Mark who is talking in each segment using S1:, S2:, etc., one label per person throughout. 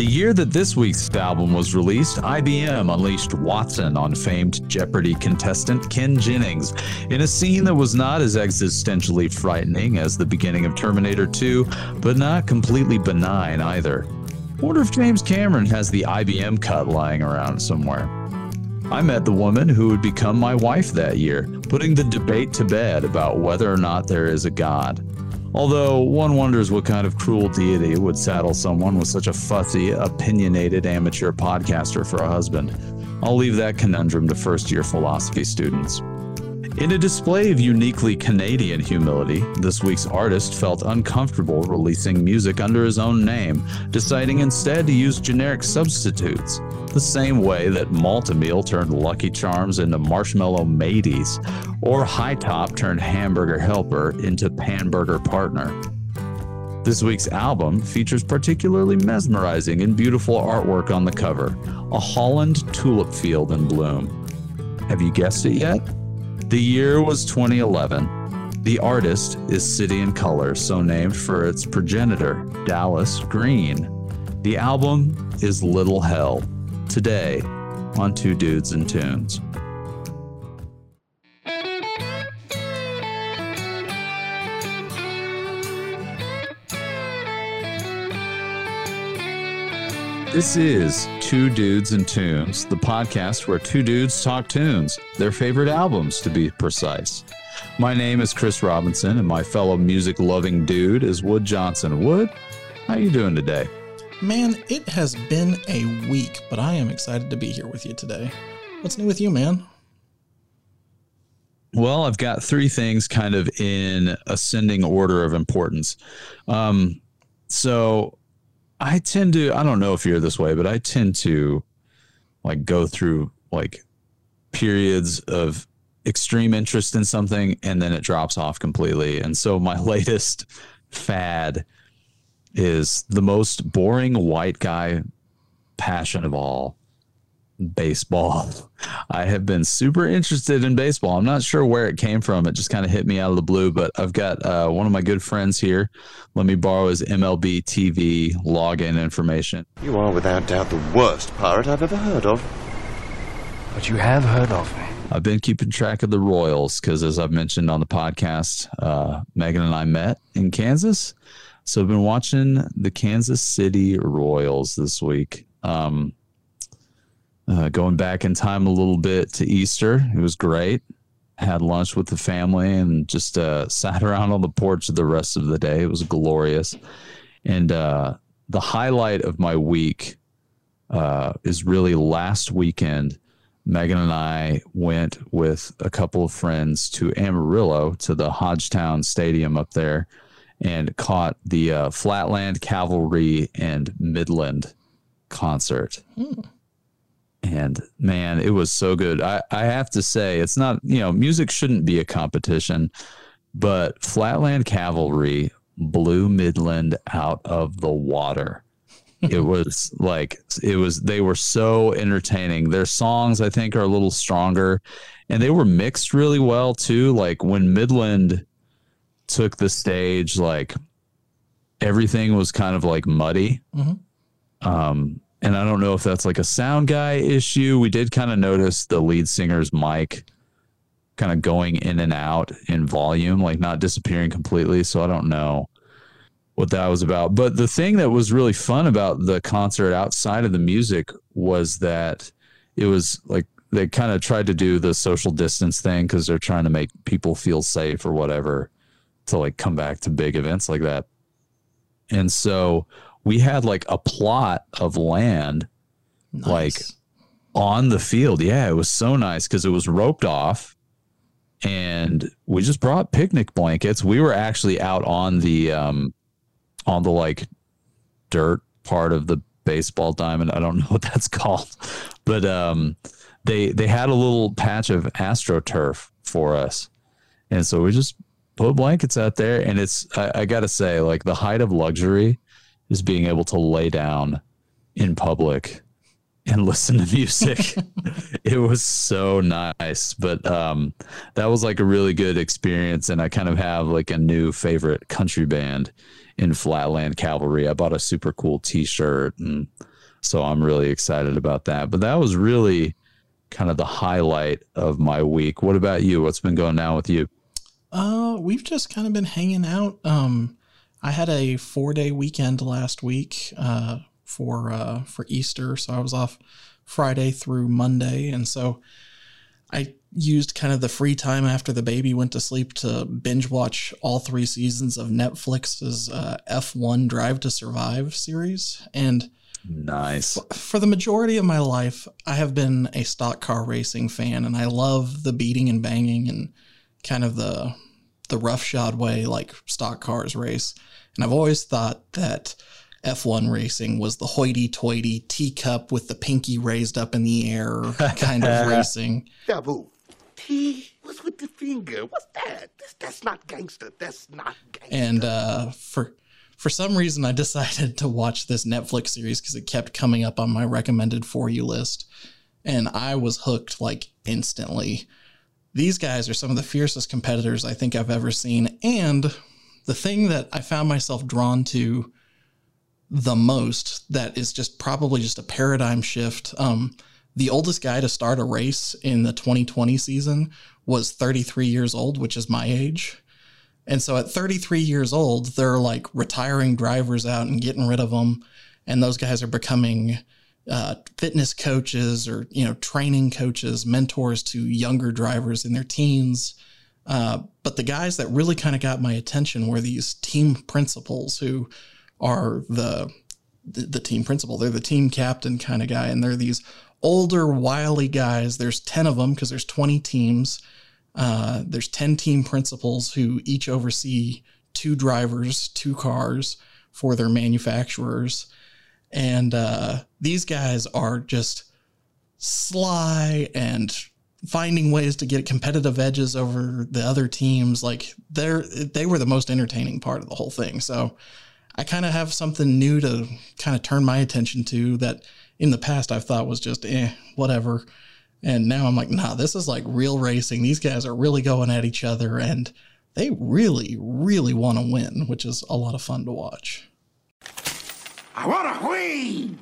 S1: The year that this week's album was released, IBM unleashed Watson on famed Jeopardy contestant Ken Jennings in a scene that was not as existentially frightening as the beginning of Terminator 2, but not completely benign either. Wonder if James Cameron has the IBM cut lying around somewhere. I met the woman who would become my wife that year, putting the debate to bed about whether or not there is a God. Although one wonders what kind of cruel deity would saddle someone with such a fussy, opinionated amateur podcaster for a husband. I'll leave that conundrum to first year philosophy students. In a display of uniquely Canadian humility, this week's artist felt uncomfortable releasing music under his own name, deciding instead to use generic substitutes, the same way that Malt-O-Meal turned Lucky Charms into Marshmallow Mateys, or High Top turned Hamburger Helper into Panburger Partner. This week's album features particularly mesmerizing and beautiful artwork on the cover a Holland tulip field in bloom. Have you guessed it yet? The year was 2011. The artist is City and Colour, so named for its progenitor, Dallas Green. The album is Little Hell, today on Two Dudes and Tunes. This is Two Dudes and Tunes, the podcast where two dudes talk tunes, their favorite albums to be precise. My name is Chris Robinson, and my fellow music-loving dude is Wood Johnson. Wood, how you doing today?
S2: Man, it has been a week, but I am excited to be here with you today. What's new with you, man?
S1: Well, I've got three things kind of in ascending order of importance. Um, so I tend to, I don't know if you're this way, but I tend to like go through like periods of extreme interest in something and then it drops off completely. And so my latest fad is the most boring white guy passion of all baseball. I have been super interested in baseball. I'm not sure where it came from. It just kind of hit me out of the blue, but I've got uh, one of my good friends here. Let me borrow his MLB TV login information.
S3: You are without doubt the worst pirate I've ever heard of.
S4: But you have heard of me.
S1: I've been keeping track of the Royals because, as I've mentioned on the podcast, uh, Megan and I met in Kansas. So I've been watching the Kansas City Royals this week. Um, uh, going back in time a little bit to Easter. It was great. Had lunch with the family and just uh, sat around on the porch the rest of the day. It was glorious. And uh, the highlight of my week uh, is really last weekend. Megan and I went with a couple of friends to Amarillo to the Hodgetown Stadium up there and caught the uh, Flatland Cavalry and Midland concert. Hmm and man, it was so good. I, I have to say, it's not, you know, music shouldn't be a competition, but Flatland Cavalry blew Midland out of the water. it was like, it was, they were so entertaining. Their songs, I think, are a little stronger and they were mixed really well too. Like when Midland took the stage, like everything was kind of like muddy. Mm-hmm. Um, and I don't know if that's like a sound guy issue. We did kind of notice the lead singer's mic kind of going in and out in volume, like not disappearing completely. So I don't know what that was about. But the thing that was really fun about the concert outside of the music was that it was like they kind of tried to do the social distance thing because they're trying to make people feel safe or whatever to like come back to big events like that. And so we had like a plot of land nice. like on the field. Yeah, it was so nice because it was roped off and we just brought picnic blankets. We were actually out on the um on the like dirt part of the baseball diamond. I don't know what that's called. But um they they had a little patch of astroturf for us. And so we just put blankets out there and it's I, I gotta say, like the height of luxury is being able to lay down in public and listen to music. it was so nice. But um, that was like a really good experience. And I kind of have like a new favorite country band in Flatland Cavalry. I bought a super cool t shirt and So I'm really excited about that. But that was really kind of the highlight of my week. What about you? What's been going on with you?
S2: Uh, we've just kind of been hanging out. Um, I had a four day weekend last week uh, for uh, for Easter, so I was off Friday through Monday, and so I used kind of the free time after the baby went to sleep to binge watch all three seasons of Netflix's uh, F1 Drive to Survive series. And
S1: nice.
S2: F- for the majority of my life, I have been a stock car racing fan, and I love the beating and banging and kind of the the roughshod way like stock cars race. And I've always thought that F1 racing was the hoity toity teacup with the pinky raised up in the air kind of racing.
S3: Yabu, T, what's with the finger? What's that? That's, that's not gangster. That's not gangster.
S2: And uh, for for some reason, I decided to watch this Netflix series because it kept coming up on my recommended for you list, and I was hooked like instantly. These guys are some of the fiercest competitors I think I've ever seen, and the thing that I found myself drawn to the most that is just probably just a paradigm shift. Um, the oldest guy to start a race in the 2020 season was 33 years old, which is my age. And so at 33 years old, they're like retiring drivers out and getting rid of them. And those guys are becoming uh, fitness coaches or, you know, training coaches, mentors to younger drivers in their teens. Uh, but the guys that really kind of got my attention were these team principals who are the the team principal. They're the team captain kind of guy, and they're these older, wily guys. There's ten of them because there's 20 teams. Uh, there's 10 team principals who each oversee two drivers, two cars for their manufacturers, and uh, these guys are just sly and finding ways to get competitive edges over the other teams. Like they're they were the most entertaining part of the whole thing. So I kind of have something new to kind of turn my attention to that in the past I've thought was just eh, whatever. And now I'm like, nah, this is like real racing. These guys are really going at each other and they really, really want to win, which is a lot of fun to watch.
S3: I want to win!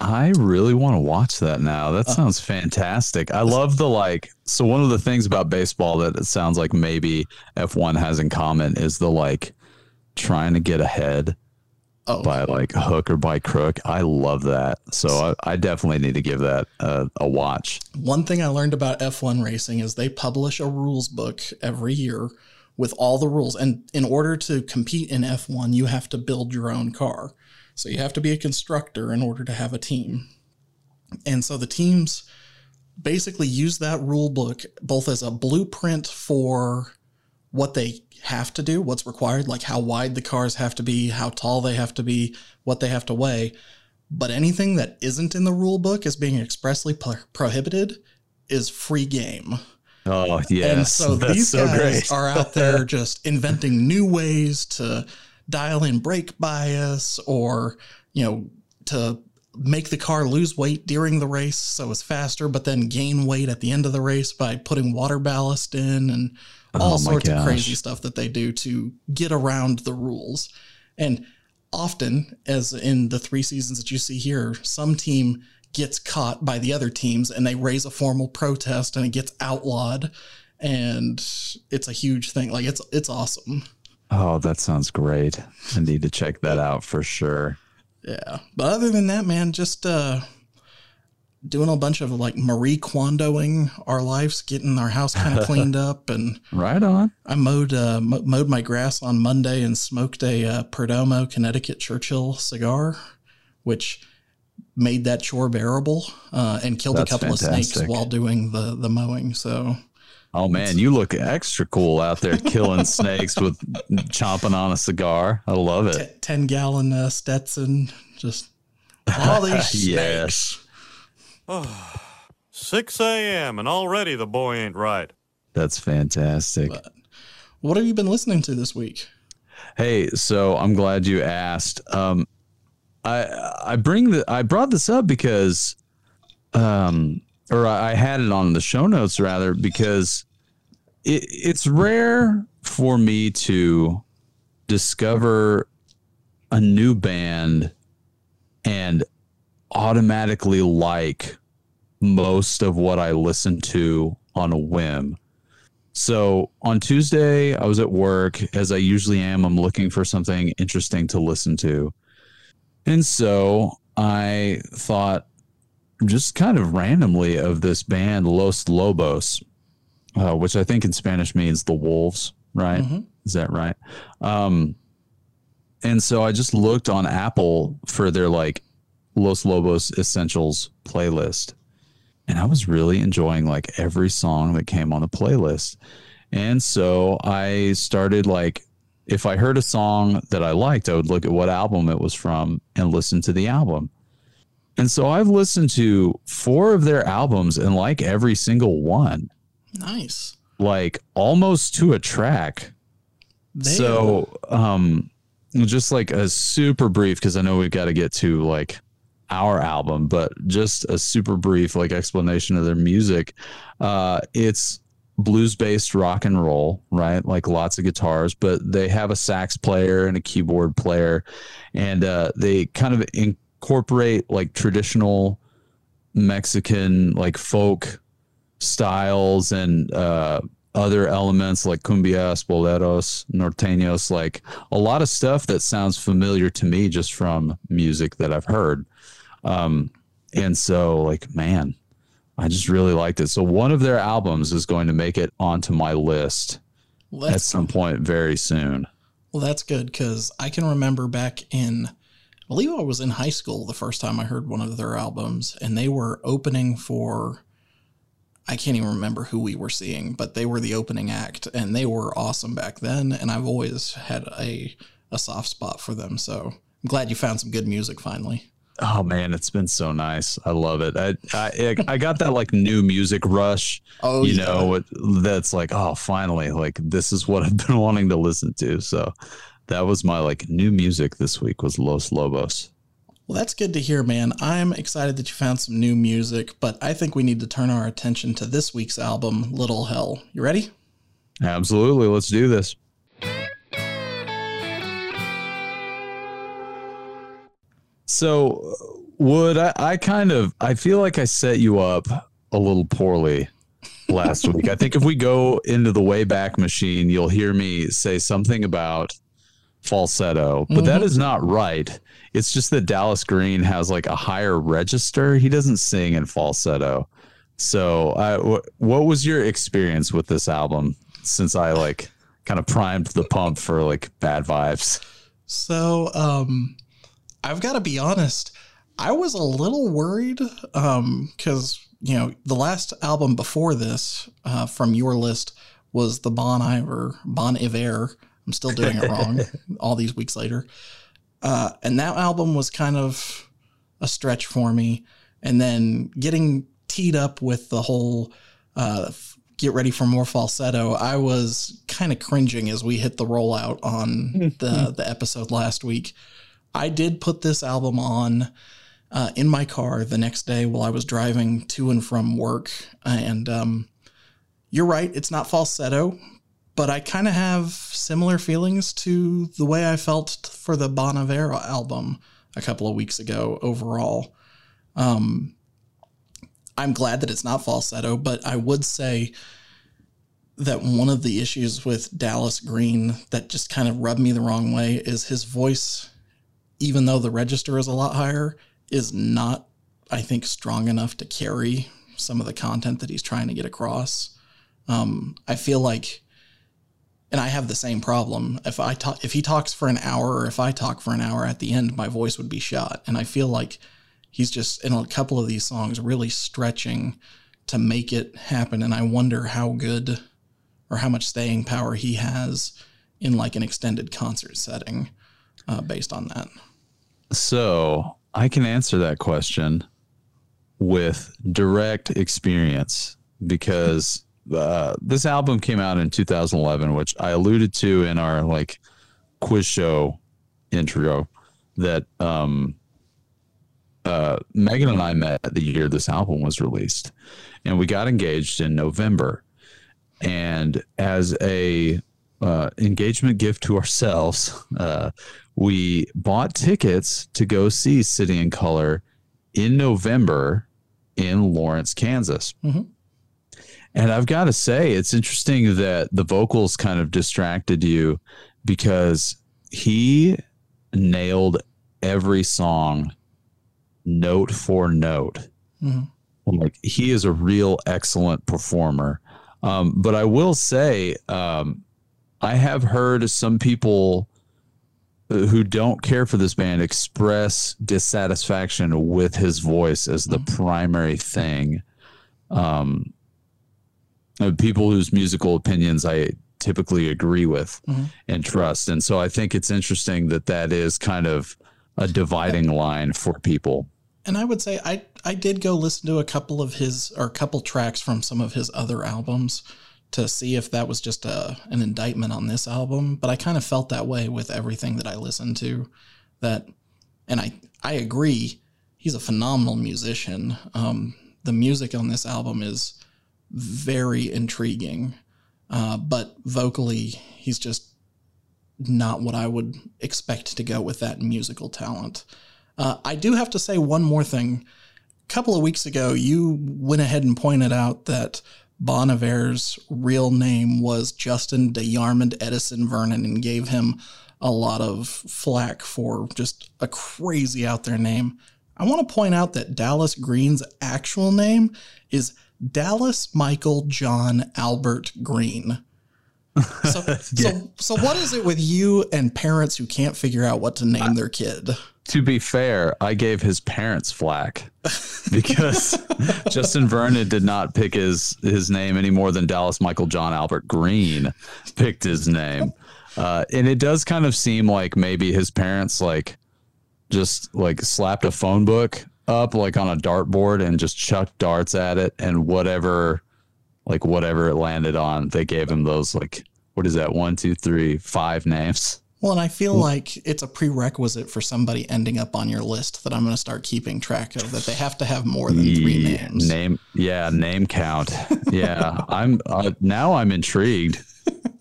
S1: I really want to watch that now. That uh. sounds fantastic. I love the like. So one of the things about baseball that it sounds like maybe F1 has in common is the like trying to get ahead
S2: Oh,
S1: by like hook or by crook. I love that. So I, I definitely need to give that a, a watch.
S2: One thing I learned about F1 racing is they publish a rules book every year with all the rules. And in order to compete in F1, you have to build your own car. So you have to be a constructor in order to have a team. And so the teams basically use that rule book both as a blueprint for what they have to do, what's required, like how wide the cars have to be, how tall they have to be, what they have to weigh. But anything that isn't in the rule book as being expressly pro- prohibited is free game.
S1: Oh yes,
S2: and so
S1: That's
S2: these
S1: so
S2: guys
S1: great.
S2: are out there just inventing new ways to dial in brake bias or, you know, to make the car lose weight during the race so it's faster, but then gain weight at the end of the race by putting water ballast in and oh all
S1: Oh
S2: sorts of crazy stuff that they do to get around the rules. And often, as in the three seasons that you see here, some team gets caught by the other teams and they raise a formal protest and it gets outlawed and it's a huge thing. Like it's it's awesome.
S1: Oh, that sounds great. I need to check that out for sure.
S2: Yeah. But other than that, man, just uh doing a bunch of like Marie Kondoing our lives, getting our house kind of cleaned up and
S1: Right on.
S2: I mowed uh, mo- mowed my grass on Monday and smoked a uh, Perdomo Connecticut Churchill cigar, which made that chore bearable uh, and killed
S1: That's
S2: a couple of snakes while doing the the mowing. So
S1: Oh man, you look extra cool out there killing snakes with chomping on a cigar. I love it.
S2: t- ten gallon uh, Stetson, just all these snakes.
S1: Yes.
S5: 6 a.m. and already the boy ain't right.
S1: That's fantastic.
S2: What have you been listening to this week?
S1: Hey, so I'm glad you asked. Um, I I bring the I brought this up because, um, or I had it on the show notes rather because it, it's rare for me to discover a new band and automatically like most of what I listen to on a whim. So on Tuesday, I was at work, as I usually am. I'm looking for something interesting to listen to. And so I thought just kind of randomly of this band, Los Lobos, uh, which I think in Spanish means the wolves, right?
S2: Mhm.
S1: Is that right? Um, and so I just looked on Apple for their like Los Lobos Essentials playlist. And I was really enjoying like every song that came on the playlist. And so I started like, if I heard a song that I liked, I would look at what album it was from and listen to the album. And so I've listened to four of their albums and like every single one,
S2: Nice.
S1: like almost to a track.
S2: They,
S1: So, um, just like a super brief, because I know we've got to get to like our album, but just a super brief like explanation of their music. Uh, it's blues based rock and roll, right? Like lots of guitars, but they have a sax player and a keyboard player, and uh, they kind of incorporate like traditional Mexican like folk styles and uh, other elements like cumbias, boleros, norteños, like a lot of stuff that sounds familiar to me just from music that I've heard. Um, and so, like, man, I just really liked it. So, one of their albums is going to make it onto my list
S2: well,
S1: at some point very soon.
S2: well, that's good because I can remember back in, believe I was in high school the first time I heard one of their albums, and they were opening for, I can't even remember who we were seeing, but they were the opening act, and they were awesome back then. And I've always had a a soft spot for them. So I'm glad you found some good music finally.
S1: Oh man, it's been so nice. I love it. I I, I got that like new music rush.
S2: Oh,
S1: you
S2: yeah.
S1: know, that's like oh, finally, like this is what I've been wanting to listen to. So that was my like new music this week was Los Lobos.
S2: Well, that's good to hear, man. I'm excited that you found some new music, but I think we need to turn our attention to this week's album, Little Hell. You ready?
S1: Absolutely, let's do this. So, uh, Wood I, I kind of I feel like I set you up a little poorly last week. I think if we go into the Wayback Machine, you'll hear me say something about falsetto, but that is not right. It's just that Dallas Green has like a higher register. He doesn't sing in falsetto. So, what was your experience with this album since I like kind of primed the pump for like bad vibes?
S2: So, um, I've got to be honest. I was a little worried because you know the last album before this uh, from your list was the Bon Iver Bon Iver. I'm still doing it wrong all these weeks later, uh, and that album was kind of a stretch for me. And then getting teed up with the whole uh, get ready for more falsetto, I was kind of cringing as we hit the rollout on the the episode last week. I did put this album on uh, in my car the next day while I was driving to and from work. And um, you're right, it's not falsetto, but I kind of have similar feelings to the way I felt for the Bonavera album a couple of weeks ago overall. Um, I'm glad that it's not falsetto, but I would say that one of the issues with Dallas Green that just kind of rubbed me the wrong way is his voice, even though the register is a lot higher, is not, I think, strong enough to carry some of the content that he's trying to get across. Um, I feel like, and I have the same problem. If I talk, if he talks for an hour, or if I talk for an hour, at the end my voice would be shot. And I feel like he's just in a couple of these songs really stretching to make it happen. And I wonder how good or how much staying power he has in like an extended concert setting uh, based on that.
S1: So I can answer that question with direct experience because uh, this album came out in 2011, which I alluded to in our like quiz show intro that um, uh, Megan and I met the year this album was released, and we got engaged in November. And as a uh, engagement gift to ourselves, uh, we bought tickets to go see City and Color in November in Lawrence, Kansas.
S2: Mhm.
S1: And I've got to say, it's interesting that the vocals kind of distracted you because he nailed every song note for note.
S2: Mhm.
S1: Like he is a real excellent performer. Um, but I will say, um, I have heard some people uh, who don't care for this band express dissatisfaction with his voice as the primary thing. Um, uh, people whose musical opinions I typically agree with
S2: Mhm.
S1: and trust. And so I think it's interesting that that is kind of a dividing line for people.
S2: And I would say I I did go listen to a couple of his or a couple tracks from some of his other albums to see if that was just a an indictment on this album, but I kind of felt that way with everything that I listened to that and I I agree he's a phenomenal musician. Um, the music on this album is very intriguing. Uh, but vocally he's just not what I would expect to go with that musical talent. Uh, I do have to say one more thing. A couple of weeks ago, you went ahead and pointed out that Bon Iver's real name was Justin DeYarmond Edison Vernon and gave him a lot of flack for just a crazy out there name. I want to point out that Dallas Green's actual name is Dallas Michael John Albert Green. So, so, so what is it with you and parents who can't figure out what to name their kid?
S1: To be fair, I gave his parents flack because Justin Vernon did not pick his his name any more than Dallas Michael John Albert Green picked his name. Uh, and it does kind of seem like maybe his parents like just like slapped a phone book up like on a dartboard and just chucked darts at it and whatever like whatever it landed on, they gave him those like what is that? One, two, three, five names.
S2: Well, and I feel like it's a prerequisite for somebody ending up on your list that I'm going to start keeping track of that they have to have more than three
S1: Yeah,
S2: names.
S1: Name, yeah, name count. Yeah, I'm uh, now. I'm intrigued.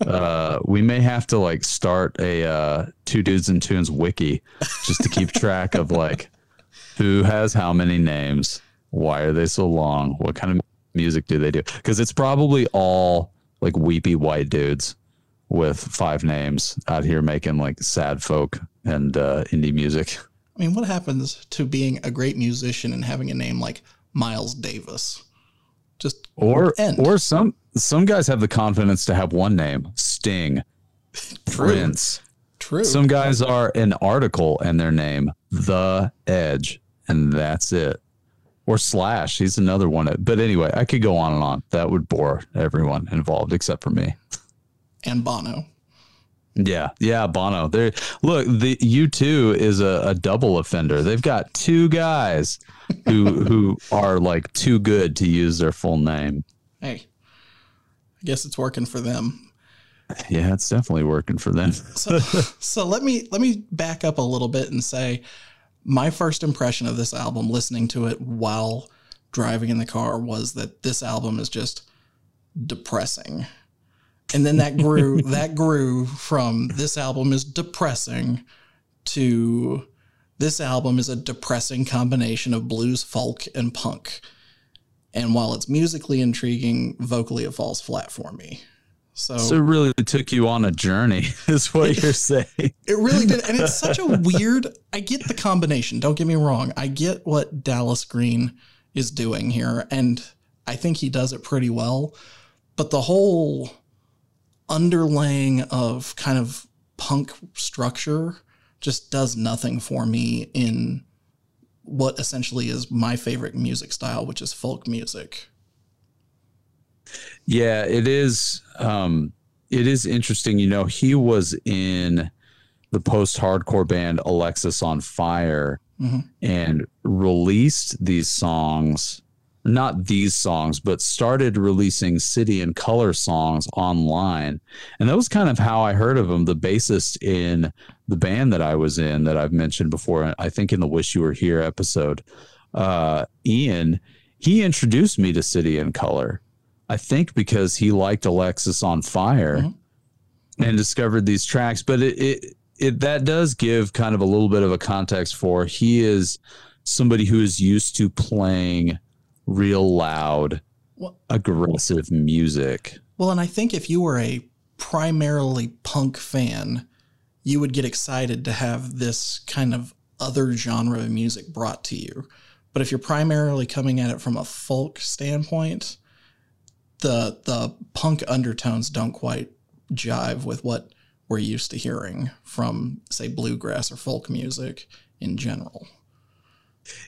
S1: Uh, we may have to like start a uh, two dudes and tunes wiki just to keep track of like who has how many names, why are they so long, what kind of music do they do? Because it's probably all like weepy white dudes with five names out here making like sad folk and uh, indie music.
S2: I mean, what happens to being a great musician and having a name like Miles Davis? Just
S1: Or
S2: end.
S1: or some some guys have the confidence to have one name, Sting, Prince.
S2: True.
S1: Some guys are an article and their name, The Edge, and that's it. Or Slash, he's another one. But anyway, I could go on and on. That would bore everyone involved except for me.
S2: and Bono.
S1: Yeah, yeah, Bono. There, look, the U2 is a, a double offender. They've got two guys who who are like too good to use their full name.
S2: Hey, I guess it's working for them.
S1: Yeah, it's definitely working for them.
S2: So, so let me let me back up a little bit and say my first impression of this album listening to it while driving in the car was that this album is just depressing. And then that grew that grew from this album is depressing to this album is a depressing combination of blues, folk, and punk. And while it's musically intriguing, vocally it falls flat for me. So,
S1: So it really took you on a journey, is what you're saying.
S2: it really did. And it's such a weird. I get the combination. Don't get me wrong. I get what Dallas Green is doing here. And I think he does it pretty well. But the whole underlaying of kind of punk structure just does nothing for me in what essentially is my favorite music style, which is folk music.
S1: Yeah, it is. Um, it is interesting. You know, he was in the post-hardcore band Alexisonfire
S2: Mhm.
S1: and released these songs. Not these songs, but started releasing City and Color songs online. And that was kind of how I heard of him. The bassist in the band that I was in, that I've mentioned before, I think in the Wish You Were Here episode, uh, Ian, he introduced me to City and Color. I think because he liked Alexisonfire
S2: Mhm.
S1: and discovered these tracks. But it, it it that does give kind of a little bit of a context for he is somebody who is used to playing real loud,
S2: Well-
S1: aggressive music.
S2: Well, and I think if you were a primarily punk fan, you would get excited to have this kind of other genre of music brought to you. But if you're primarily coming at it from a folk standpoint, the the punk undertones don't quite jive with what we're used to hearing from say bluegrass or folk music in general.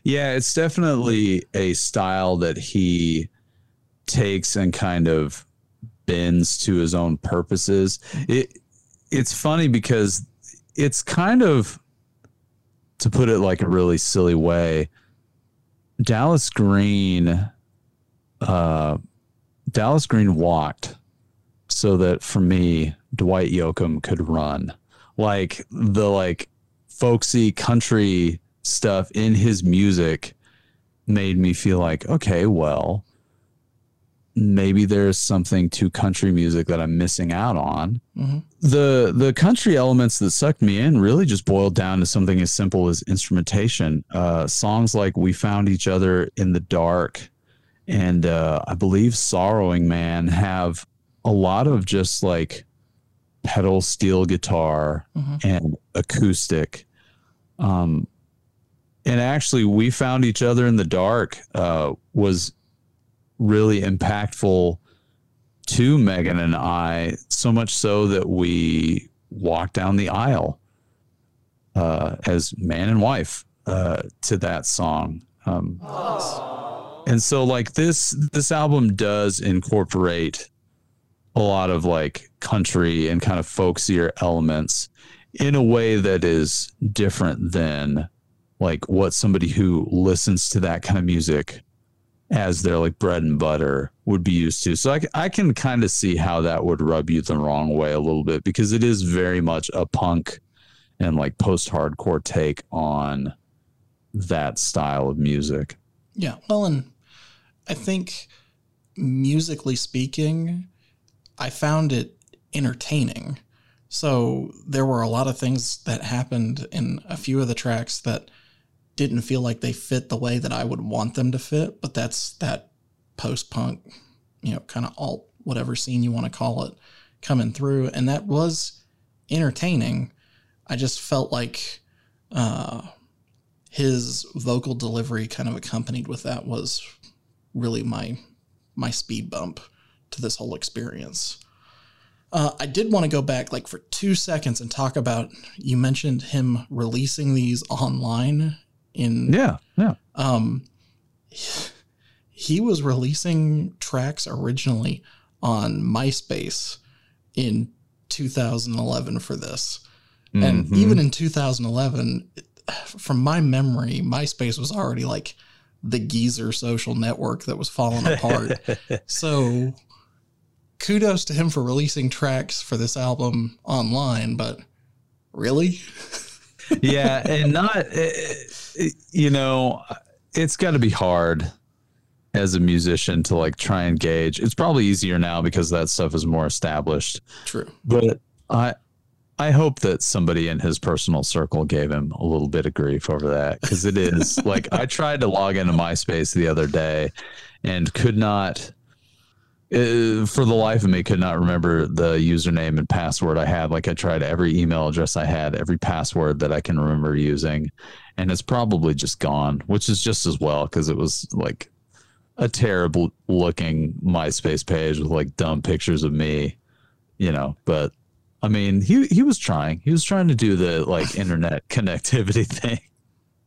S1: Yeah, it's definitely a style that he takes and kind of bends to his own purposes. It it's funny because it's kind of to put it like a really silly way, Dallas Green uh Dallas Green walked so that for me Dwight Yoakam could run. Like the like folksy country stuff in his music made me feel like, okay, well, maybe there's something to country music that I'm missing out on.
S2: Mhm.
S1: The the country elements that sucked me in really just boiled down to something as simple as instrumentation. Uh, songs like "We Found Each Other in the Dark" and uh, I believe "Sorrowing Man" have a lot of just like pedal steel guitar
S2: Mhm.
S1: and acoustic. Um, and actually, we found each other in the dark. Uh, was really impactful to Megan and I, so much so that we walked down the aisle uh, as man and wife uh, to that song. Um, and so, like this, this album does incorporate a lot of like country and kind of folksier elements in a way that is different than like what somebody who listens to that kind of music as their like bread and butter would be used to. So I, I can kind of see how that would rub you the wrong way a little bit because it is very much a punk and like post hardcore take on that style of music.
S2: Yeah. Well, and I think musically speaking, I found it entertaining. So there were a lot of things that happened in a few of the tracks that didn't feel like they fit the way that I would want them to fit, but that's that post punk, you know, kind of alt, whatever scene you want to call it, coming through. And that was entertaining. I just felt like uh, his vocal delivery kind of accompanied with that was really my my speed bump to this whole experience. Uh, I did want to go back like for two seconds and talk about you mentioned him releasing these online in
S1: Yeah. Yeah.
S2: um he was releasing tracks originally on MySpace in 2011 for this. And
S1: Mhm.
S2: even in 2011, from my memory, MySpace was already like the geezer social network that was falling apart. so kudos to him for releasing tracks for this album online, but really?
S1: yeah, and not, eh, eh, you know, it's got to be hard as a musician to like try and gauge. It's probably easier now because that stuff is more established.
S2: True.
S1: But I, I hope that somebody in his personal circle gave him a little bit of grief over that because it is like I tried to log into MySpace the other day and could not. Uh, for the life of me, could not remember the username and password I had. Like I tried every email address I had, every password that I can remember using, and it's probably just gone, which is just as well because it was like a terrible looking MySpace page with like dumb pictures of me, you know. But I mean, he he was trying. He was trying to do the like internet connectivity thing.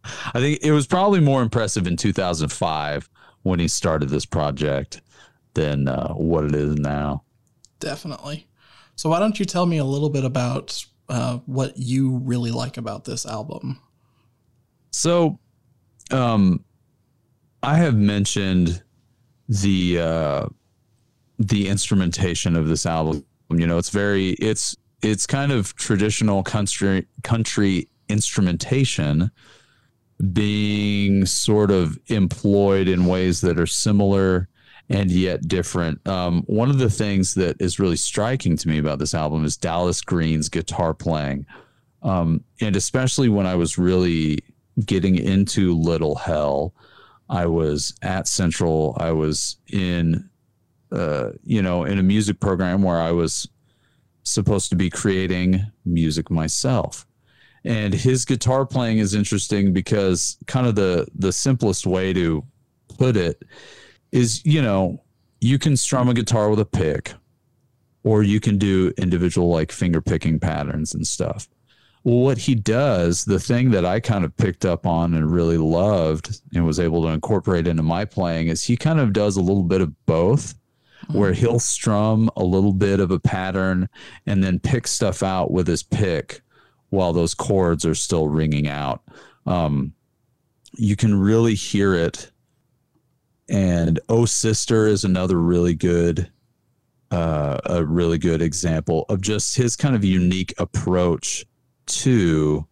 S1: I think it was probably more impressive in 2005 when he started this project than uh, what it is now.
S2: Definitely. So why don't you tell me a little bit about uh, what you really like about this album?
S1: So, um, I have mentioned the uh, the instrumentation of this album. You know, it's very it's it's kind of traditional country country instrumentation being sort of employed in ways that are similar and yet different. Um, one of the things that is really striking to me about this album is Dallas Green's guitar playing. Um, and especially when I was really getting into Little Hell. I was at Central. I was in, uh, you know, in a music program where I was supposed to be creating music myself. And his guitar playing is interesting because kind of the the simplest way to put it is, you know, you can strum a guitar with a pick or you can do individual like finger picking patterns and stuff. Well, what he does, the thing that I kind of picked up on and really loved and was able to incorporate into my playing is he kind of does a little bit of both, where he'll strum a little bit of a pattern and then pick stuff out with his pick while those chords are still ringing out. Um, you can really hear it. And Oh Sister is another really good uh, a really good example of just his kind of unique approach to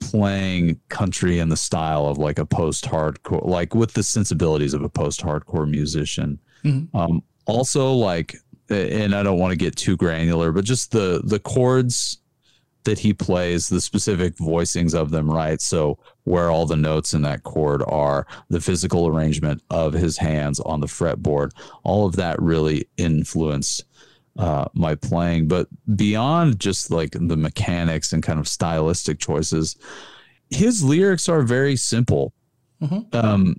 S1: playing country in the style of like a post hardcore, like with the sensibilities of a post hardcore musician.
S2: Mhm.
S1: Um, also, like, and I don't want to get too granular, but just the the chords that he plays, the specific voicings of them, right? So where all the notes in that chord are, the physical arrangement of his hands on the fretboard, all of that really influenced uh, my playing. But beyond just like the mechanics and kind of stylistic choices, his lyrics are very simple.
S2: Mhm.
S1: Um,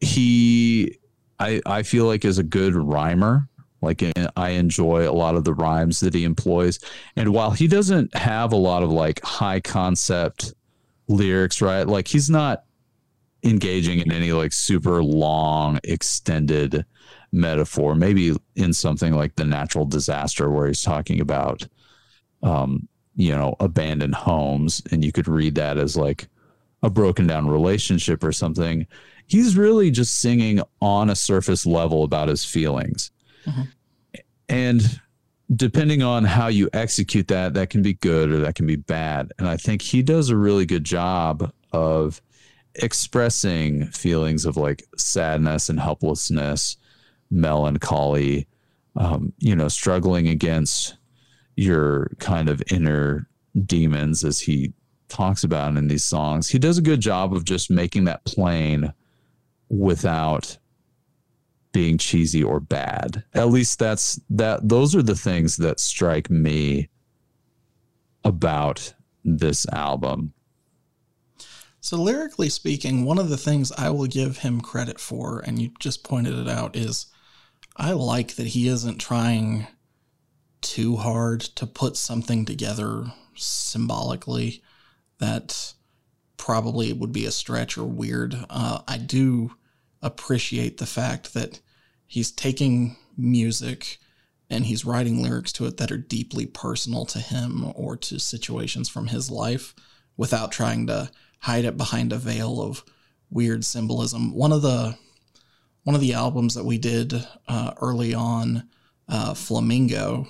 S1: he, I, I feel like is a good rhymer. Like I enjoy a lot of the rhymes that he employs, and while he doesn't have a lot of like high concept lyrics, right? Like he's not engaging in any like super long, extended metaphor. Maybe in something like the natural disaster, where he's talking about, um, you know, abandoned homes, and you could read that as like a broken down relationship or something. He's really just singing on a surface level about his feelings. And depending on how you execute that, that can be good or that can be bad. And I think he does a really good job of expressing feelings of like sadness and helplessness, melancholy, um, you know, struggling against your kind of inner demons as he talks about in these songs. He does a good job of just making that plain without being cheesy or bad. At least that's that those are the things that strike me about this album.
S2: So, lyrically speaking, one of the things I will give him credit for, and you just pointed it out, is I like that he isn't trying too hard to put something together symbolically that probably would be a stretch or weird. Uh, I do appreciate the fact that he's taking music and he's writing lyrics to it that are deeply personal to him or to situations from his life without trying to hide it behind a veil of weird symbolism. One of the one of the albums that we did uh, early on, uh, Flamingo,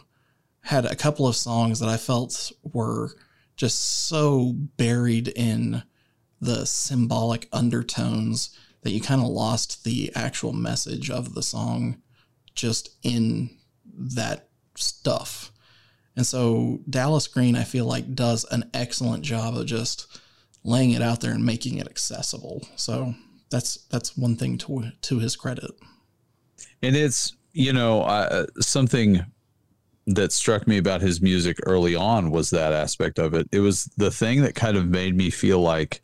S2: had a couple of songs that I felt were just so buried in the symbolic undertones that you kind of lost the actual message of the song just in that stuff. And so Dallas Green, I feel like, does an excellent job of just laying it out there and making it accessible. So that's that's one thing to to his credit.
S1: And it's, you know, uh, something that struck me about his music early on was that aspect of it. It was the thing that kind of made me feel like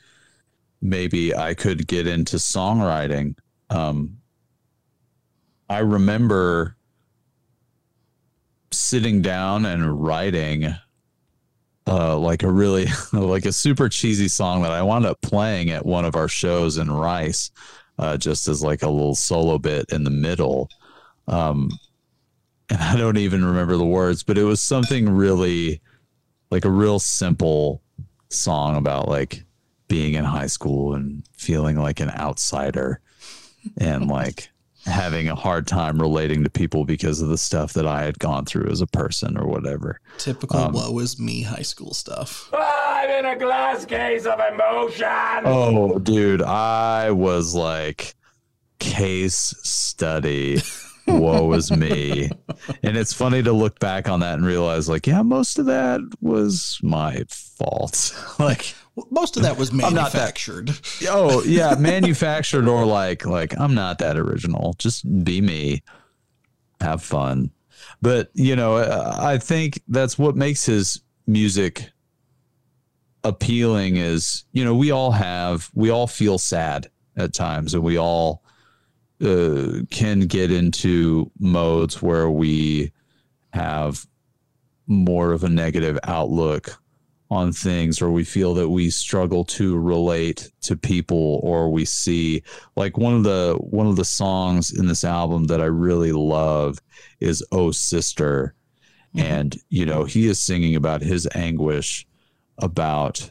S1: maybe I could get into songwriting. Um, I remember sitting down and writing uh, like a really like a super cheesy song that I wound up playing at one of our shows in Rice, uh, just as like a little solo bit in the middle. Um, and I don't even remember the words, but it was something really like a real simple song about like being in high school and feeling like an outsider and like having a hard time relating to people because of the stuff that I had gone through as a person or whatever.
S2: Typical um, woe is me high school stuff.
S3: I'm in a glass case of emotion.
S1: Oh, dude, I was like case study woe is me. And it's funny to look back on that and realize, like, yeah, most of that was my fault. like,
S2: Most of that was
S1: not that-
S2: manufactured.
S1: oh yeah, manufactured or like, like I'm not that original. Just be me, have fun. But you know, I I think that's what makes his music appealing. Is you know, we all have, we all feel sad at times, and we all uh, can get into modes where we have more of a negative outlook on things or we feel that we struggle to relate to people or we see. Like one of the one of the songs in this album that I really love is Oh Sister. And you know he is singing about his anguish about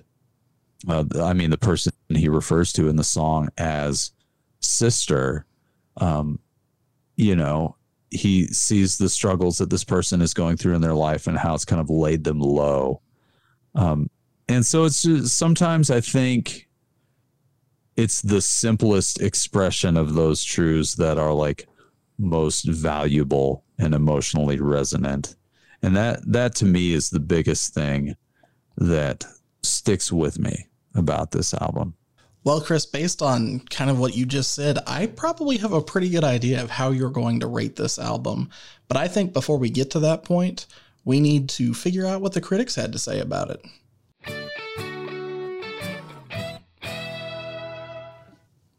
S1: uh, I mean the person he refers to in the song as sister. Um you know he sees the struggles that this person is going through in their life and how it's kind of laid them low um, and so it's just, sometimes I think it's the simplest expression of those truths that are like most valuable and emotionally resonant. And that that to me is the biggest thing that sticks with me about this album.
S2: Well, Chris, based on kind of what you just said, I probably have a pretty good idea of how you're going to rate this album. But I think before we get to that point, we need to figure out what the critics had to say about it.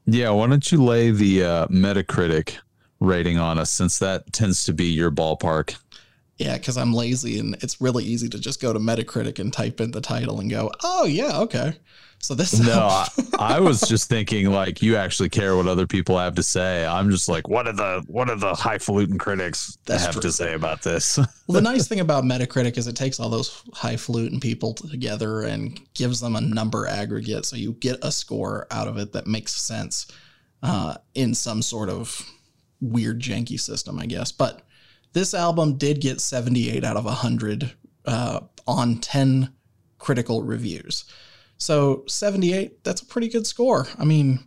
S1: Yeah, why don't you lay the uh, Metacritic rating on us since that tends to be your ballpark?
S2: Yeah, because I'm lazy and it's really easy to just go to Metacritic and type in the title and go, oh, yeah, okay. So this
S1: No, I, I was just thinking like you actually care what other people have to say. I'm just like, what are the what are the highfalutin critics
S2: That's
S1: have
S2: true.
S1: to say about this?
S2: Well, the nice thing about Metacritic is it takes all those highfalutin people together and gives them a number aggregate, so you get a score out of it that makes sense uh, in some sort of weird janky system, I guess. But this album did get 78 out of 100 uh, on 10 critical reviews. So 78, that's a pretty good score. I mean,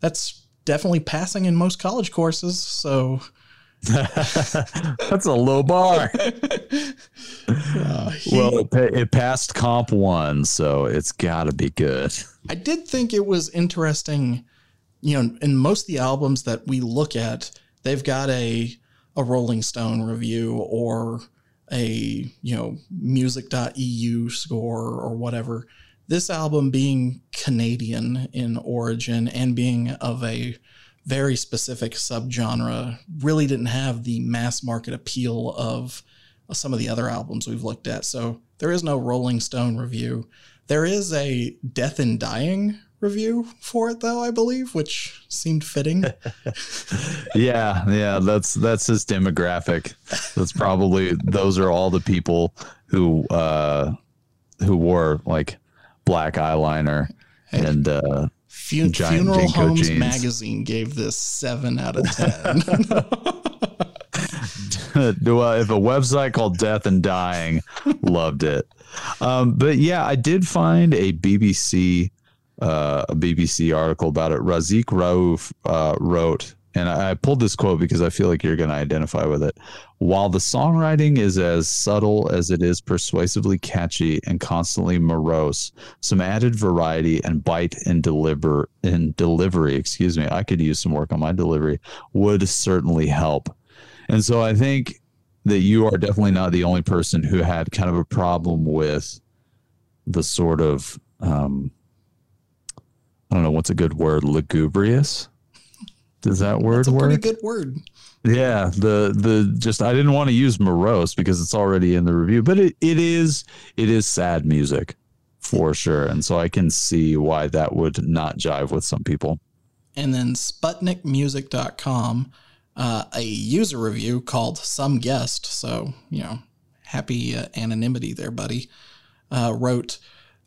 S2: that's definitely passing in most college courses. So
S1: That's a low bar.
S2: uh, he-
S1: well, it, it passed comp one, so it's got to be good.
S2: I did think it was interesting, you know, in most of the albums that we look at, they've got a a Rolling Stone review or a, you know, music.eu score or whatever. This album being Canadian in origin and being of a very specific subgenre really didn't have the mass market appeal of some of the other albums we've looked at. So there is no Rolling Stone review. There is a Death and Dying review for it, though, I believe, which seemed fitting.
S1: Yeah, yeah, that's that's his demographic. That's probably those are all the people who uh who wore like black eyeliner and uh
S2: Fu-
S1: Giant
S2: Funeral
S1: Jinko
S2: Homes
S1: jeans.
S2: magazine gave this seven out of ten.
S1: do I, if a website called Death and Dying loved it. Um, but yeah, I did find a BBC uh, a BBC article about it. Raziq Rauf uh, wrote, and I, pulled this quote because I feel like you're going to identify with it. While the songwriting is as subtle as it is persuasively catchy and constantly morose, some added variety and bite in deliver in delivery, excuse me, I could use some work on my delivery, would certainly help. And so I think that you are definitely not the only person who had kind of a problem with the sort of um I don't know what's a good word, lugubrious. Does that word
S2: It's a
S1: work?
S2: pretty good word.
S1: Yeah, the the just I didn't want to use morose because it's already in the review, but it, it is it is sad music for sure. And so I can see why that would not jive with some people.
S2: and then sputnikmusic.com uh, a user review called some guest so you know happy uh, anonymity there buddy uh, wrote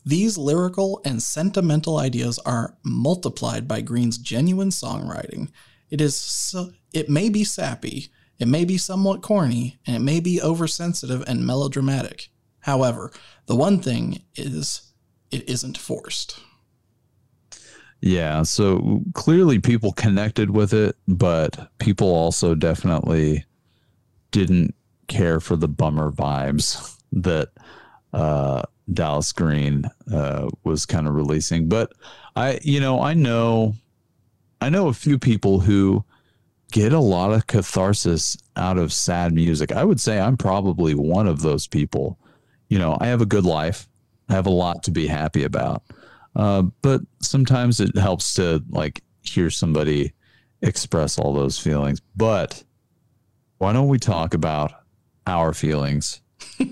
S2: these lyrical and sentimental ideas are multiplied by green's genuine songwriting it is so, it may be sappy it may be somewhat corny and it may be oversensitive and melodramatic however the one thing is it isn't forced
S1: Yeah, so clearly people connected with it, but people also definitely didn't care for the bummer vibes that uh, Dallas Green uh, was kind of releasing. But I, you know, I know, I know a few people who get a lot of catharsis out of sad music. I would say I'm probably one of those people. You know, I have a good life. I have a lot to be happy about. Uh, but sometimes it helps to like hear somebody express all those feelings. But why don't we talk about our feelings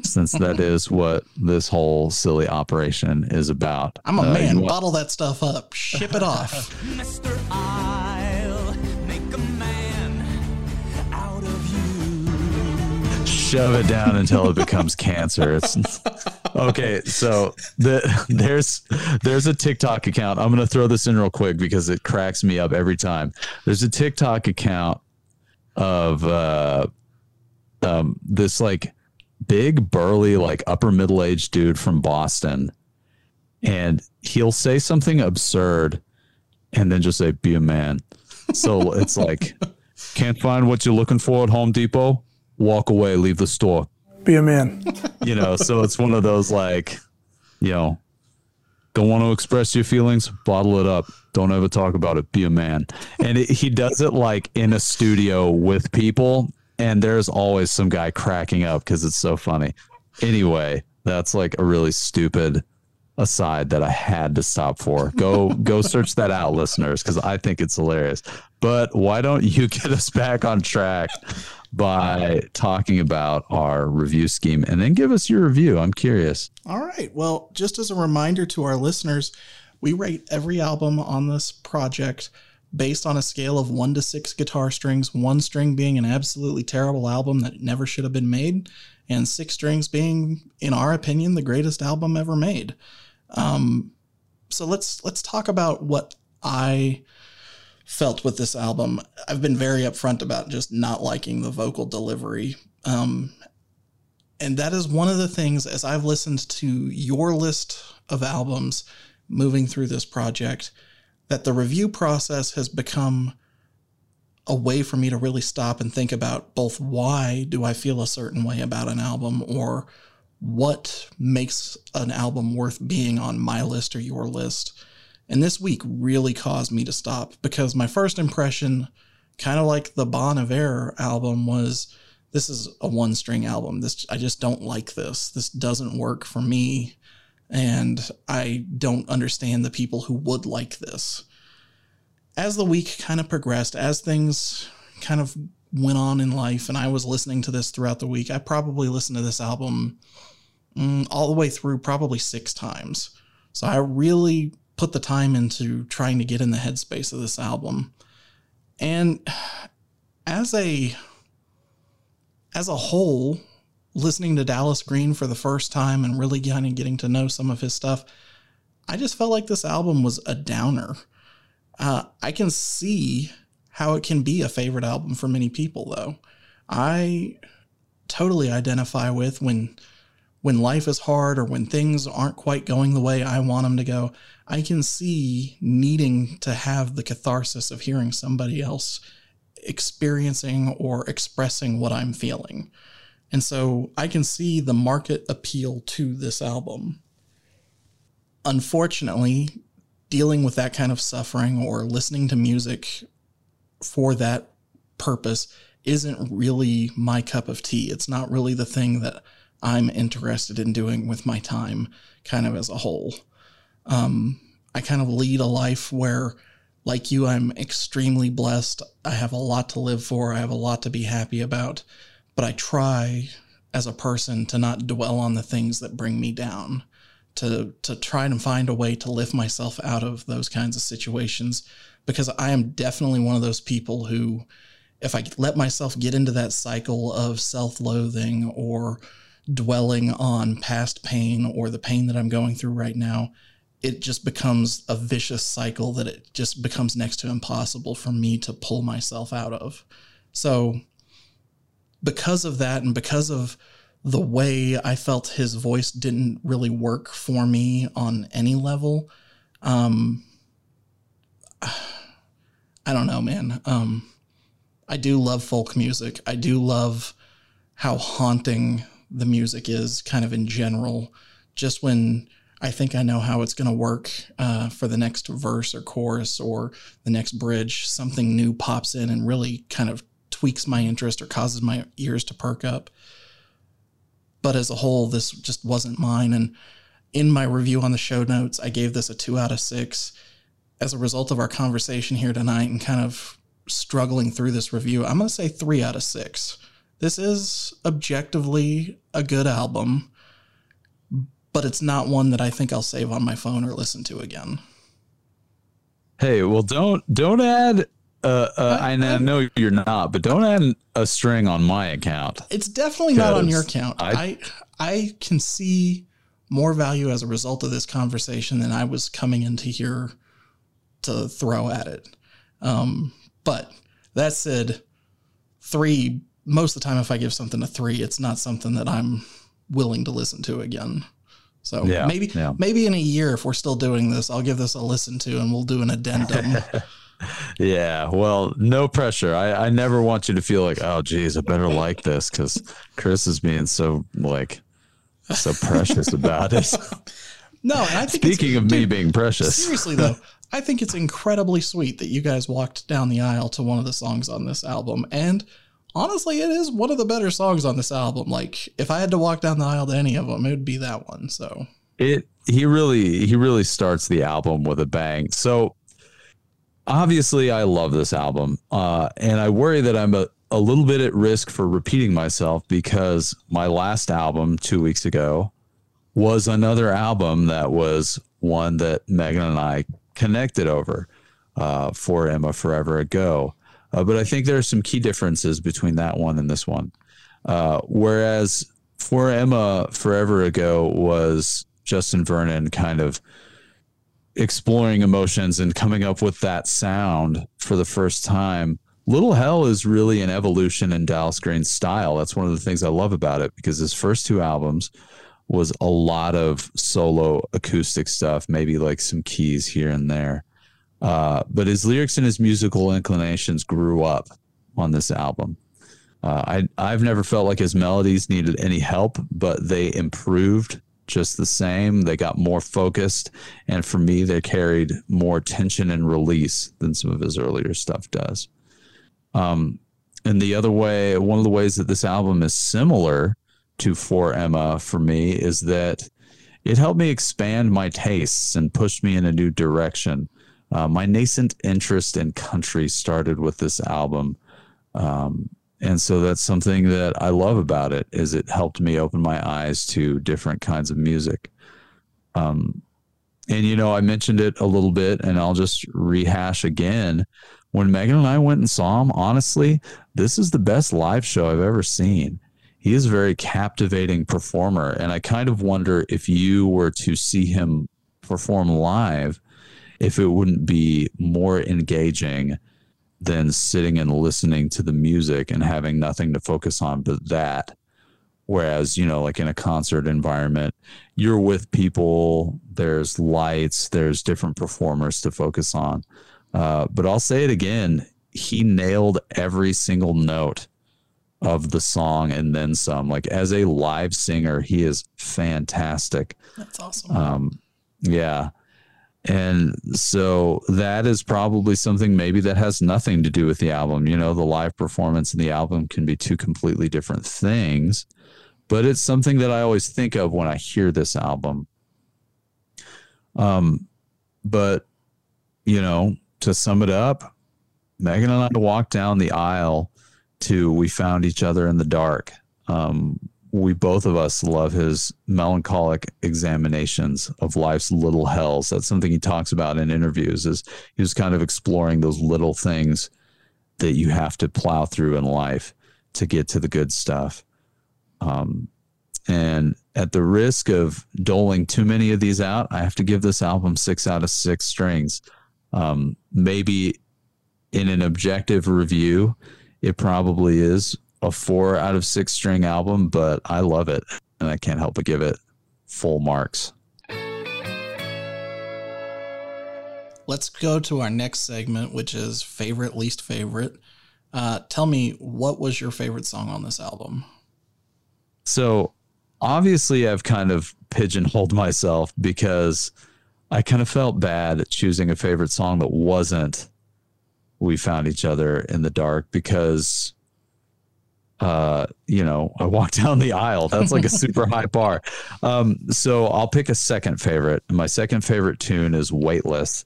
S1: since that is what this whole silly operation is about?
S2: I'm a
S1: Uh,
S2: man.
S1: want-
S2: Bottle that stuff up. Ship it off.
S6: Mr. I'll make a man out of you.
S1: shove it down until it becomes cancer. It's okay. So the there's there's a TikTok account. I'm gonna throw this in real quick because it cracks me up every time. There's a TikTok account of uh, um, this like big burly like upper middle aged dude from Boston, and he'll say something absurd, and then just say "be a man." So it's like, can't find what you're looking for at Home Depot walk away, leave the store.
S7: Be a man.
S1: You know, so it's one of those like, you know, don't want to express your feelings, bottle it up. Don't ever talk about it. Be a man. And it, he does it like in a studio with people, and there's always some guy cracking up because it's so funny. Anyway, that's like a really stupid aside that I had to stop for. Go go search that out, listeners, because I think it's hilarious. But why don't you get us back on track by talking about our review scheme and then give us your review? I'm curious.
S2: All right. Well, just as a reminder to our listeners, we rate every album on this project based on a scale of one to six guitar strings, one string being an absolutely terrible album that never should have been made, and six strings being, in our opinion, the greatest album ever made. Um, so let's let's talk about what I felt with this album. I've been very upfront about just not liking the vocal delivery. Um, and that is one of the things as I've listened to your list of albums moving through this project, that the review process has become a way for me to really stop and think about both why do I feel a certain way about an album or what makes an album worth being on my list or your list. And this week really caused me to stop because my first impression, kind of like the Bon album, was this is a one string album. This I just don't like this. This doesn't work for me. And I don't understand the people who would like this. As the week kind of progressed, as things kind of went on in life, and I was listening to this throughout the week, I probably listened to this album mm, all the way through probably six times. So I really put the time into trying to get in the headspace of this album. And as a as a whole, listening to Dallas Green for the first time and really kind of getting to know some of his stuff, I just felt like this album was a downer. Uh, I can see how it can be a favorite album for many people, though. I totally identify with when when life is hard or when things aren't quite going the way I want them to go. I can see needing to have the catharsis of hearing somebody else experiencing or expressing what I'm feeling. And so I can see the market appeal to this album. Unfortunately, dealing with that kind of suffering or listening to music for that purpose isn't really my cup of tea. It's not really the thing that I'm interested in doing with my time, kind of as a whole. Um, I kind of lead a life where, like you, I'm extremely blessed. I have a lot to live for, I have a lot to be happy about, but I try as a person to not dwell on the things that bring me down. To, to try and find a way to lift myself out of those kinds of situations because I am definitely one of those people who, if I let myself get into that cycle of self loathing or dwelling on past pain or the pain that I'm going through right now, it just becomes a vicious cycle that it just becomes next to impossible for me to pull myself out of. So, because of that, and because of the way I felt his voice didn't really work for me on any level, um, I don't know, man. Um, I do love folk music. I do love how haunting the music is, kind of in general. Just when I think I know how it's going to work uh, for the next verse or chorus or the next bridge, something new pops in and really kind of tweaks my interest or causes my ears to perk up. But as a whole, this just wasn't mine. And in my review on the show notes, I gave this a two out of six. As a result of our conversation here tonight and kind of struggling through this review, I'm going to say three out of six. This is objectively a good album, but it's not one that I think I'll save on my phone or listen to again.
S1: Hey, well, don't don't add. Uh, uh, I, know you're not, but don't add a string on my account.
S2: It's definitely not on your account. I,
S1: I-
S2: I can see more value as a result of this conversation than I was coming into here to throw at it. Um, but that said, three most of the time, if I give something a three, it's not something that I'm willing to listen to again. So
S1: Yeah,
S2: maybe
S1: yeah.
S2: maybe in a year, if we're still doing this, I'll give this a listen to, and we'll do an addendum.
S1: Yeah, well, no pressure. I, I never want you to feel like, oh, geez, I better like this because Chris is being so like so precious about it.
S2: no, and I think
S1: Speaking of me being precious,
S2: Seriously though, I think it's incredibly sweet that you guys walked down the aisle to one of the songs on this album. And honestly, it is one of the better songs on this album. Like if I had to walk down the aisle to any of them, it would be that one. So
S1: it he really he really starts the album with a bang. So obviously I love this album. Uh and I worry that I'm a, a little bit at risk for repeating myself because my last album 2 weeks ago was another album that was one that Megan and I connected over uh, for Emma Forever Ago. Uh, but I think there are some key differences between that one and this one. Uh, whereas for Emma Forever Ago was Justin Vernon kind of exploring emotions and coming up with that sound for the first time. Little Hell is really an evolution in Dallas Green's style. That's one of the things I love about it because his first two albums was a lot of solo acoustic stuff, maybe like some keys here and there. Uh, but his lyrics and his musical inclinations grew up on this album. Uh, I I've never felt like his melodies needed any help, but they improved just the same. They got more focused, and for me, they carried more tension and release than some of his earlier stuff does. Um, and the other way, one of the ways that this album is similar to For Emma for me is that it helped me expand my tastes and push me in a new direction. Uh, my nascent interest in country started with this album. Um, and so that's something that I love about it is it helped me open my eyes to different kinds of music. Um, and you know, I mentioned it a little bit, and I'll just rehash again. When Megan and I went and saw him, honestly, this is the best live show I've ever seen. He is a very captivating performer, and I kind of wonder if you were to see him perform live, if it wouldn't be more engaging than sitting and listening to the music and having nothing to focus on but that. Whereas, you know, like in a concert environment, you're with people, there's lights, there's different performers to focus on. Uh, but I'll say it again, he nailed every single note of the song and then some. Like as a live singer, he is fantastic.
S2: that's awesome.
S1: Um, yeah. And so that is probably something maybe that has nothing to do with the album. You know, the live performance and the album can be two completely different things, but it's something that I always think of when I hear this album. Um, but you know, to sum it up, Megan and I walked down the aisle to We Found Each Other in the Dark. Um, we both of us love his melancholic examinations of life's little hells. That's something he talks about in interviews is he was kind of exploring those little things that you have to plow through in life to get to the good stuff. Um, and at the risk of doling too many of these out, I have to give this album six out of six strings. Um, maybe in an objective review, it probably is a four out of six string album, but I love it and I can't help but give it full marks.
S2: let's go to our next segment, which is favorite, least favorite. Uh, tell me, what was your favorite song on this album?
S1: So obviously, I've kind of pigeonholed myself because I kind of felt bad at choosing a favorite song that wasn't We Found Each Other in the Dark because, uh, you know, I walk down the aisle. That's like a super high bar. Um, so I'll pick a second favorite. My second favorite tune is Weightless.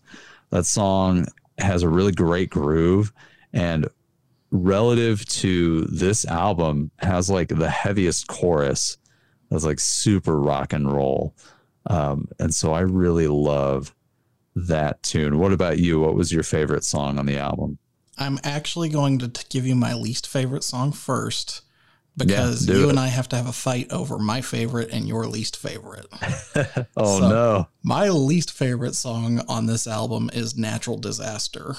S1: That song has a really great groove and relative to this album has like the heaviest chorus that's like super rock and roll um, and so i really love that tune what about you what was your favorite song on the album
S2: I'm actually going to give you my least favorite song first because
S1: do
S2: you
S1: it.
S2: and I have to have a fight over my favorite and your least favorite.
S1: oh
S2: So-
S1: no
S2: My least favorite song on this album is Natural Disaster.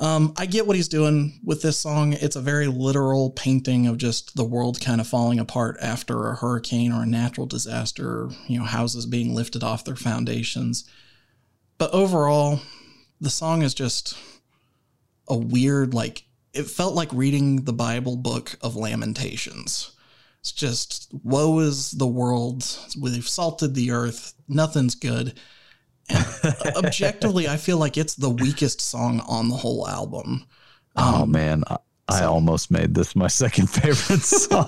S2: Um, I get what he's doing with this song. It's a very literal painting of just the world kind of falling apart after a hurricane or a natural disaster, you know, houses being lifted off their foundations. But overall, the song is just a weird, like, it felt like reading the Bible book of Lamentations. It's just, woe is the world. We've salted the earth. Nothing's good. Objectively, I feel like it's the weakest song on the whole album.
S1: oh
S2: Um,
S1: man I, I
S2: so-
S1: almost made this my second favorite song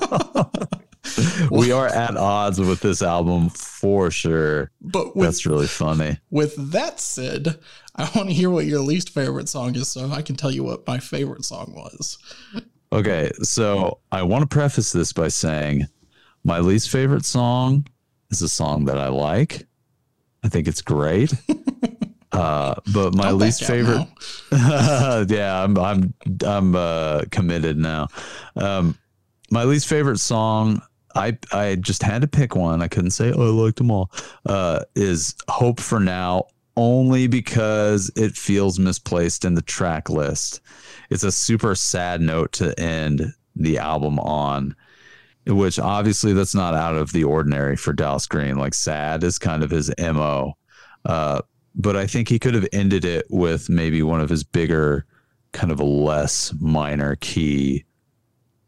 S1: we are at odds with this album for sure
S2: But with,
S1: that's really funny
S2: with that said, I want to hear what your least favorite song is so I can tell you what my favorite song was.
S1: Okay, so I want to preface this by saying my least favorite song is a song that I like. I think it's great. Uh, but my least favorite, yeah, I'm I'm I'm uh, committed now. Um, my least favorite song, I I just had to pick one. I couldn't say oh, I liked them all. Uh, is "Hope for Now" only because it feels misplaced in the track list. It's a super sad note to end the album on. Which obviously that's not out of the ordinary for Dallas Green. Like sad is kind of his mo. Uh, but I think he could have ended it with maybe one of his bigger, kind of a less minor key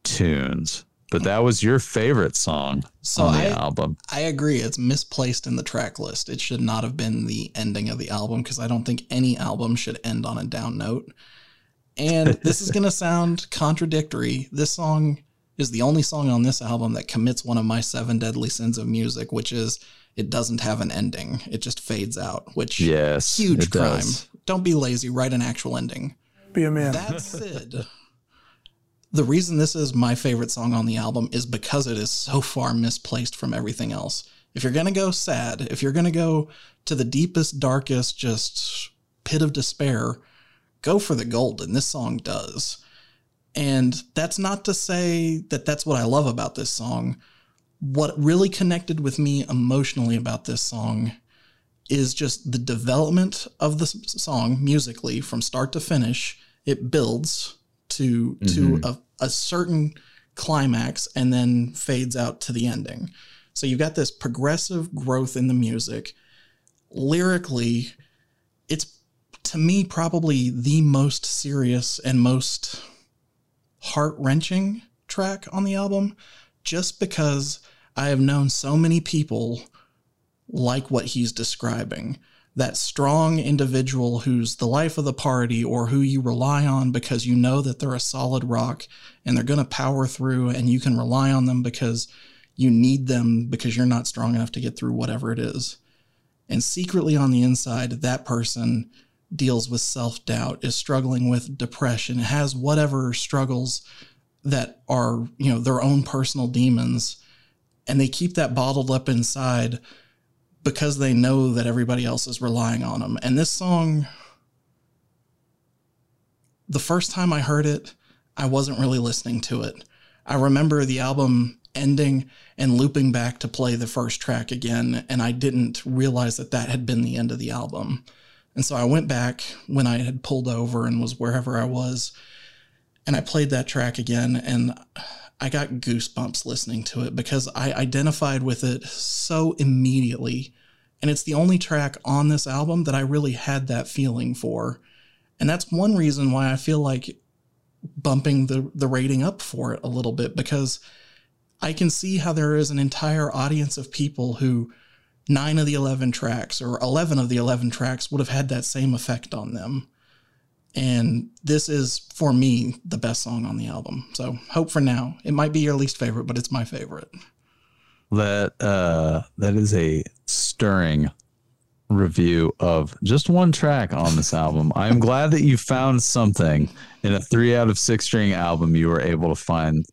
S1: tunes. But that was your favorite song
S2: So
S1: on the
S2: I-
S1: album.
S2: I agree. It's misplaced in the track list. It should not have been the ending of the album because I don't think any album should end on a down note. And this is going to sound contradictory. This song is the only song on this album that commits one of my seven deadly sins of music, which is it doesn't have an ending. It just fades out, which
S1: Yes,
S2: huge crime.
S1: does.
S2: Don't be lazy. Write an actual ending.
S7: Be a man.
S2: That's said, the reason this is my favorite song on the album is because it is so far misplaced from everything else. If you're going to go sad, if you're going to go to the deepest, darkest, just pit of despair, go for the gold. And this song does. And that's not to say that that's what I love about this song. What really connected with me emotionally about this song is just the development of the song musically from start to finish. It builds to to mm-hmm. a, a certain climax and then fades out to the ending. So you've got this progressive growth in the music. Lyrically, it's to me probably the most serious and most heart wrenching track on the album, just because I have known so many people like what he's describing. That strong individual who's the life of the party or who you rely on because you know that they're a solid rock and they're going to power through and you can rely on them because you need them because you're not strong enough to get through whatever it is. And secretly on the inside, that person deals with self doubt, is struggling with depression, has whatever struggles that are, you know, their own personal demons. And they keep that bottled up inside because they know that everybody else is relying on them. And this song, the first time I heard it, I wasn't really listening to it. I remember the album ending and looping back to play the first track again, and I didn't realize that that had been the end of the album. And so I went back when I had pulled over and was wherever I was, and I played that track again, and I got goosebumps listening to it because I identified with it so immediately And it's the only track on this album that I really had that feeling for. And that's one reason why I feel like bumping the, the rating up for it a little bit because I can see how there is an entire audience of people who nine of the 11 tracks or 11 of the 11 tracks would have had that same effect on them. And this is, for me, the best song on the album. So, Hope for Now. It might be your least favorite, but it's my favorite.
S1: That uh, that is a stirring review of just one track on this album. I'm glad that you found something in a three out of six string album. You were able to find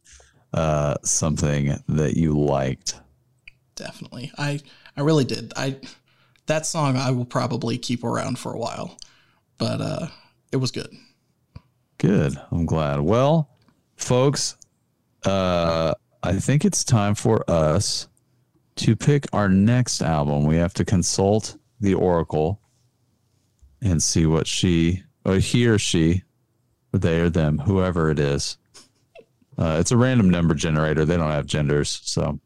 S1: uh, something that you liked.
S2: Definitely. I, I really did. I That song I will probably keep around for a while, but uh, it was good.
S1: Good. I'm glad. Well, folks, uh, I think it's time for us to pick our next album. We have to consult the Oracle and see what she, or he or she, or they or them, whoever it is. Uh, it's a random number generator. They don't have genders. So,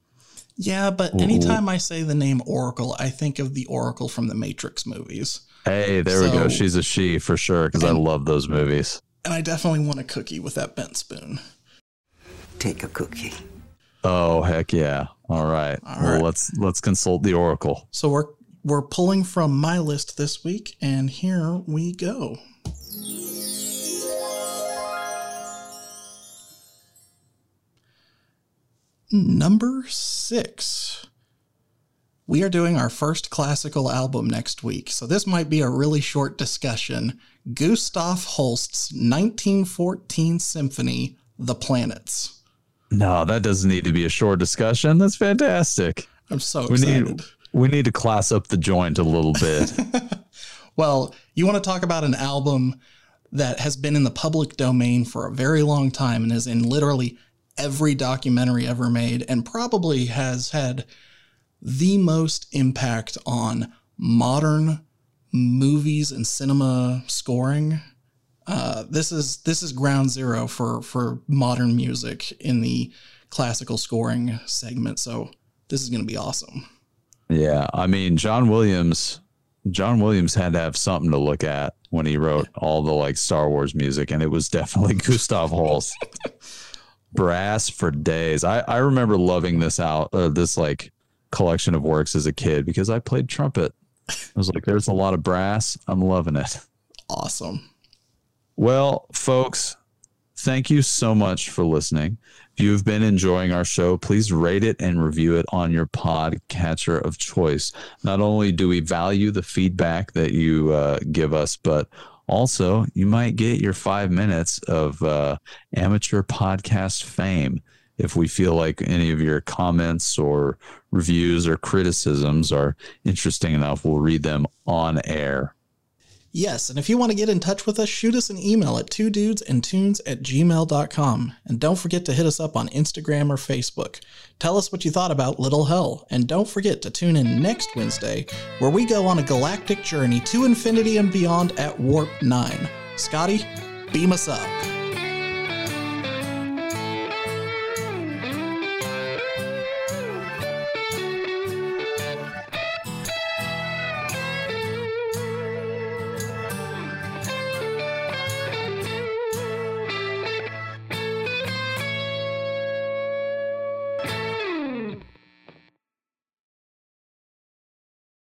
S2: Yeah, but anytime I say the name Oracle, I think of the Oracle from the Matrix movies.
S1: Hey, there we go. She's a she for sure because I love those movies.
S2: And I definitely want a cookie with that bent spoon.
S3: Take a cookie.
S1: Oh, heck yeah. All right.
S2: All
S1: well,
S2: right.
S1: let's let's consult the Oracle.
S2: So we're we're pulling from my list this week, and here we go. Number six. We are doing our first classical album next week, so this might be a really short discussion. Gustav Holst's 1914 symphony, The Planets.
S1: No, that doesn't need to be a short discussion. That's fantastic.
S2: I'm so
S1: We
S2: excited.
S1: need we need to class up the joint a little bit.
S2: Well, you want to talk about an album that has been in the public domain for a very long time and is in literally every documentary ever made and probably has had the most impact on modern movies and cinema scoring. Uh, this is this is ground zero for for modern music in the classical scoring segment. So this is going to be awesome.
S1: yeah, I mean John Williams. John Williams had to have something to look at when he wrote all the like Star Wars music, and it was definitely Gustav Holst. Brass for days. I I remember loving this out uh, this like collection of works as a kid because I played trumpet. I was like, there's a lot of brass. I'm loving it.
S2: Awesome.
S1: Well, folks, thank you so much for listening. If you've been enjoying our show, please rate it and review it on your podcatcher of choice. Not only do we value the feedback that you uh, give us, but also you might get your five minutes of uh, amateur podcast fame. If we feel like any of your comments or reviews or criticisms are interesting enough, we'll read them on air.
S2: Yes, and if you want to get in touch with us, shoot us an email at two dudes and tunes at gmail.com. And don't forget to hit us up on Instagram or Facebook. Tell us what you thought about Little Hell. And don't forget to tune in next Wednesday, where we go on a galactic journey to infinity and beyond at Warp 9. Scotty, beam us up.